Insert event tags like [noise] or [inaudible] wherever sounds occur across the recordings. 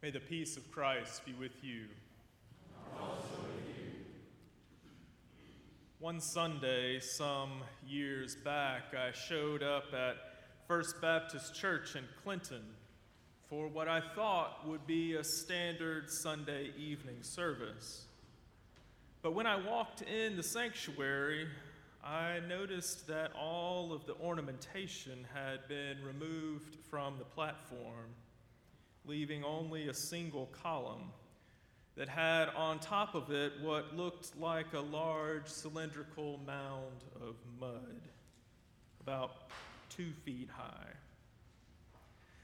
May the peace of Christ be with you. One Sunday, some years back, I showed up at First Baptist Church in Clinton for what I thought would be a standard Sunday evening service. But when I walked in the sanctuary, I noticed that all of the ornamentation had been removed from the platform, leaving only a single column that had on top of it what looked like a large cylindrical mound of mud, about two feet high.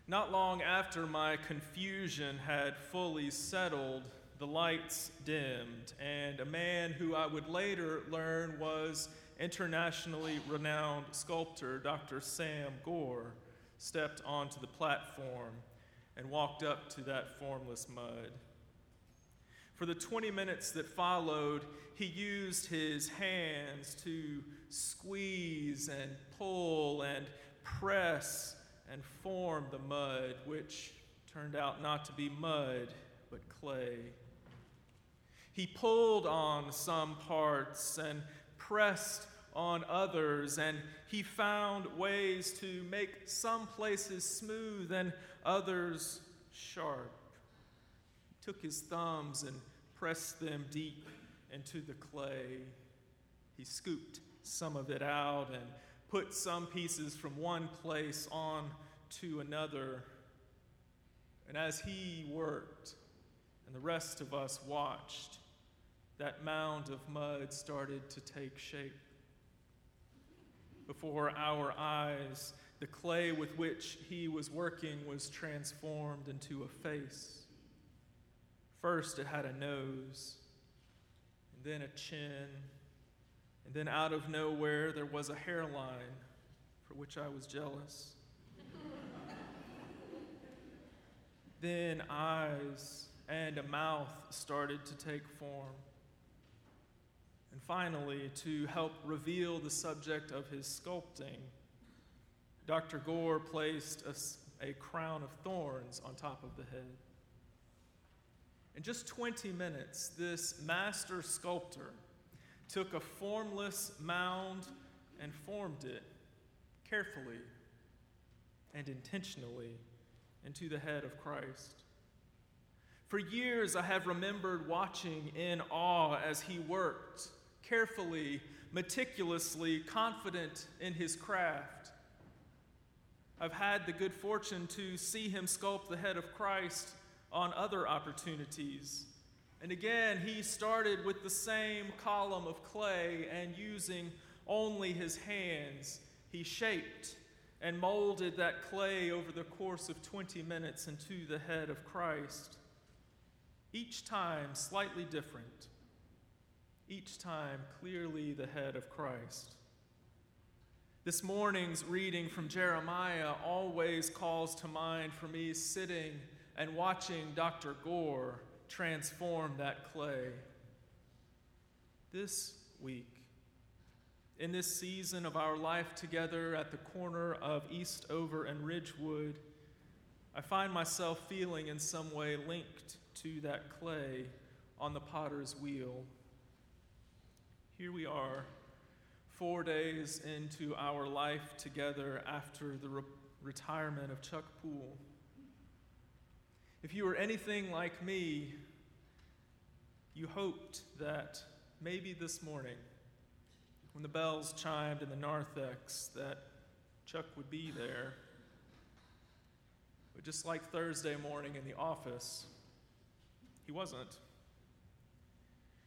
Not long after my confusion had fully settled, the lights dimmed, and a man who I would later learn was internationally renowned sculptor Dr. Sam Gore stepped onto the platform and walked up to that formless mud. For the 20 minutes that followed, he used his hands to squeeze and pull and press and form the mud, which turned out not to be mud, but clay. He pulled on some parts and pressed on others, and he found ways to make some places smooth and others sharp. He took his thumbs and pressed them deep into the clay. He scooped some of it out and put some pieces from one place on to another. And as he worked, and the rest of us watched, that mound of mud started to take shape. Before our eyes, the clay with which he was working was transformed into a face. First, it had a nose, and then a chin, and then out of nowhere, there was a hairline for which I was jealous. [laughs] then eyes and a mouth started to take form. Finally, to help reveal the subject of his sculpting, Dr. Gore placed a, a, crown of thorns on top of the head. In just 20 minutes, this master sculptor took a formless mound and formed it carefully and intentionally into the head of Christ. For years, I have remembered watching in awe as he worked carefully, meticulously, confident in his craft. I've had the good fortune to see him sculpt the head of Christ on other opportunities. And again, he started with the same column of clay and using only his hands, he shaped and molded that clay over the course of 20 minutes into the head of Christ. Each time slightly different each time clearly the head of Christ. This morning's reading from Jeremiah always calls to mind for me sitting and watching Dr. Gore transform that clay. This week, in this season of our life together at the corner of Eastover and Ridgewood, I find myself feeling in some way linked to that clay on the potter's wheel. Here we are, four days into our life together after the re- retirement of Chuck Poole. If you were anything like me, you hoped that maybe this morning, when the bells chimed in the narthex, that Chuck would be there. But just like Thursday morning in the office, he wasn't.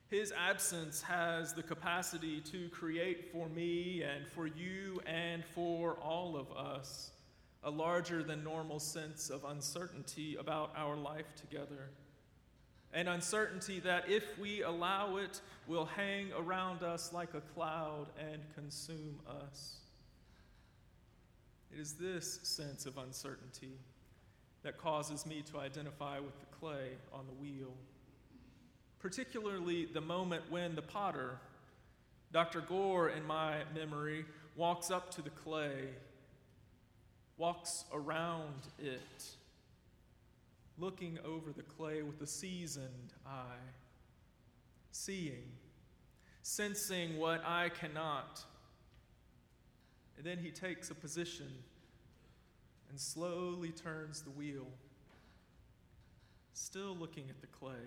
His absence has the capacity to create for me and for you and for all of us a larger than normal sense of uncertainty about our life together. An uncertainty that, if we allow it, will hang around us like a cloud and consume us. It is this sense of uncertainty that causes me to identify with the clay on the wheel particularly the moment when the potter, Dr. Gore in my memory, walks up to the clay, walks around it, looking over the clay with a seasoned eye, seeing, sensing what I cannot. And then he takes a position and slowly turns the wheel, still looking at the clay,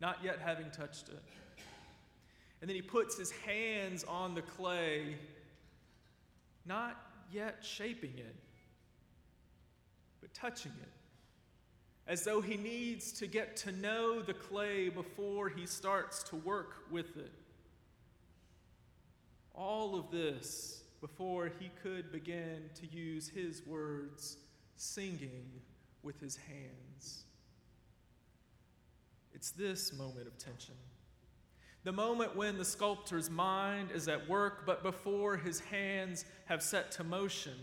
not yet having touched it. And then he puts his hands on the clay, not yet shaping it, but touching it, as though he needs to get to know the clay before he starts to work with it. All of this before he could begin to use his words, singing with his hands. It's this moment of tension. The moment when the sculptor's mind is at work, but before his hands have set to motion.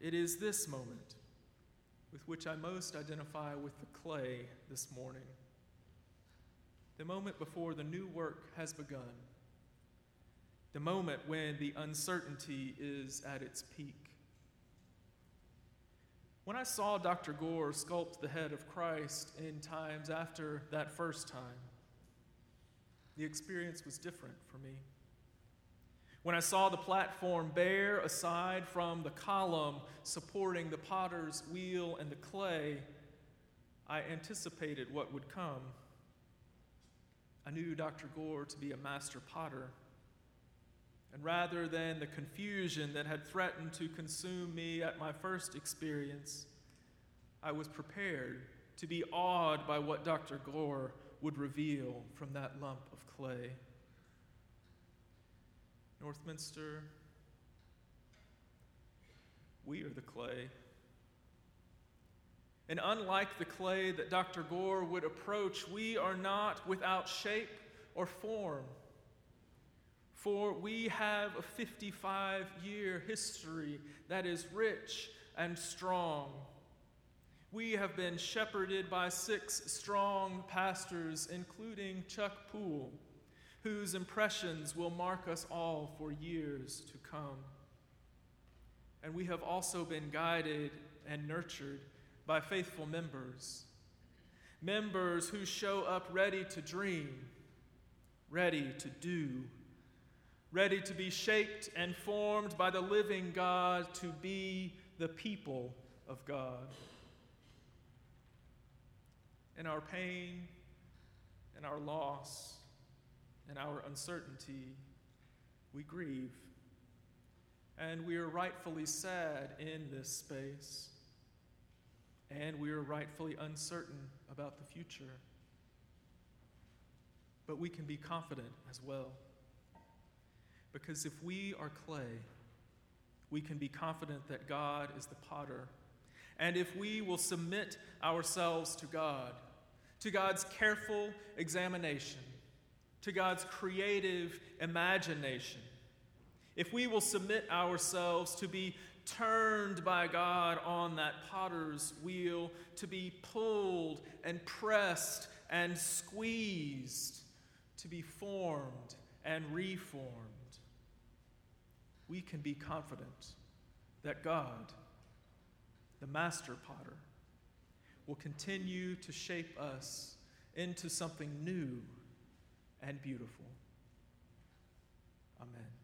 It is this moment with which I most identify with the clay this morning. The moment before the new work has begun the moment when the uncertainty is at its peak. When I saw Dr. Gore sculpt the head of Christ in times after that first time, the experience was different for me. When I saw the platform bare aside from the column supporting the potter's wheel and the clay, I anticipated what would come. I knew Dr. Gore to be a master potter. And rather than the confusion that had threatened to consume me at my first experience, I was prepared to be awed by what Dr. Gore would reveal from that lump of clay. Northminster, we are the clay. And unlike the clay that Dr. Gore would approach, we are not without shape or form. For we have a 55 year history that is rich and strong. We have been shepherded by six strong pastors, including Chuck Poole, whose impressions will mark us all for years to come. And we have also been guided and nurtured by faithful members, members who show up ready to dream, ready to do ready to be shaped and formed by the living God to be the people of God. In our pain, in our loss, in our uncertainty, we grieve. And we are rightfully sad in this space. And we are rightfully uncertain about the future. But we can be confident as well. Because if we are clay, we can be confident that God is the potter. And if we will submit ourselves to God, to God's careful examination, to God's creative imagination, if we will submit ourselves to be turned by God on that potter's wheel, to be pulled and pressed and squeezed, to be formed and reformed, we can be confident that God, the master potter, will continue to shape us into something new and beautiful. Amen.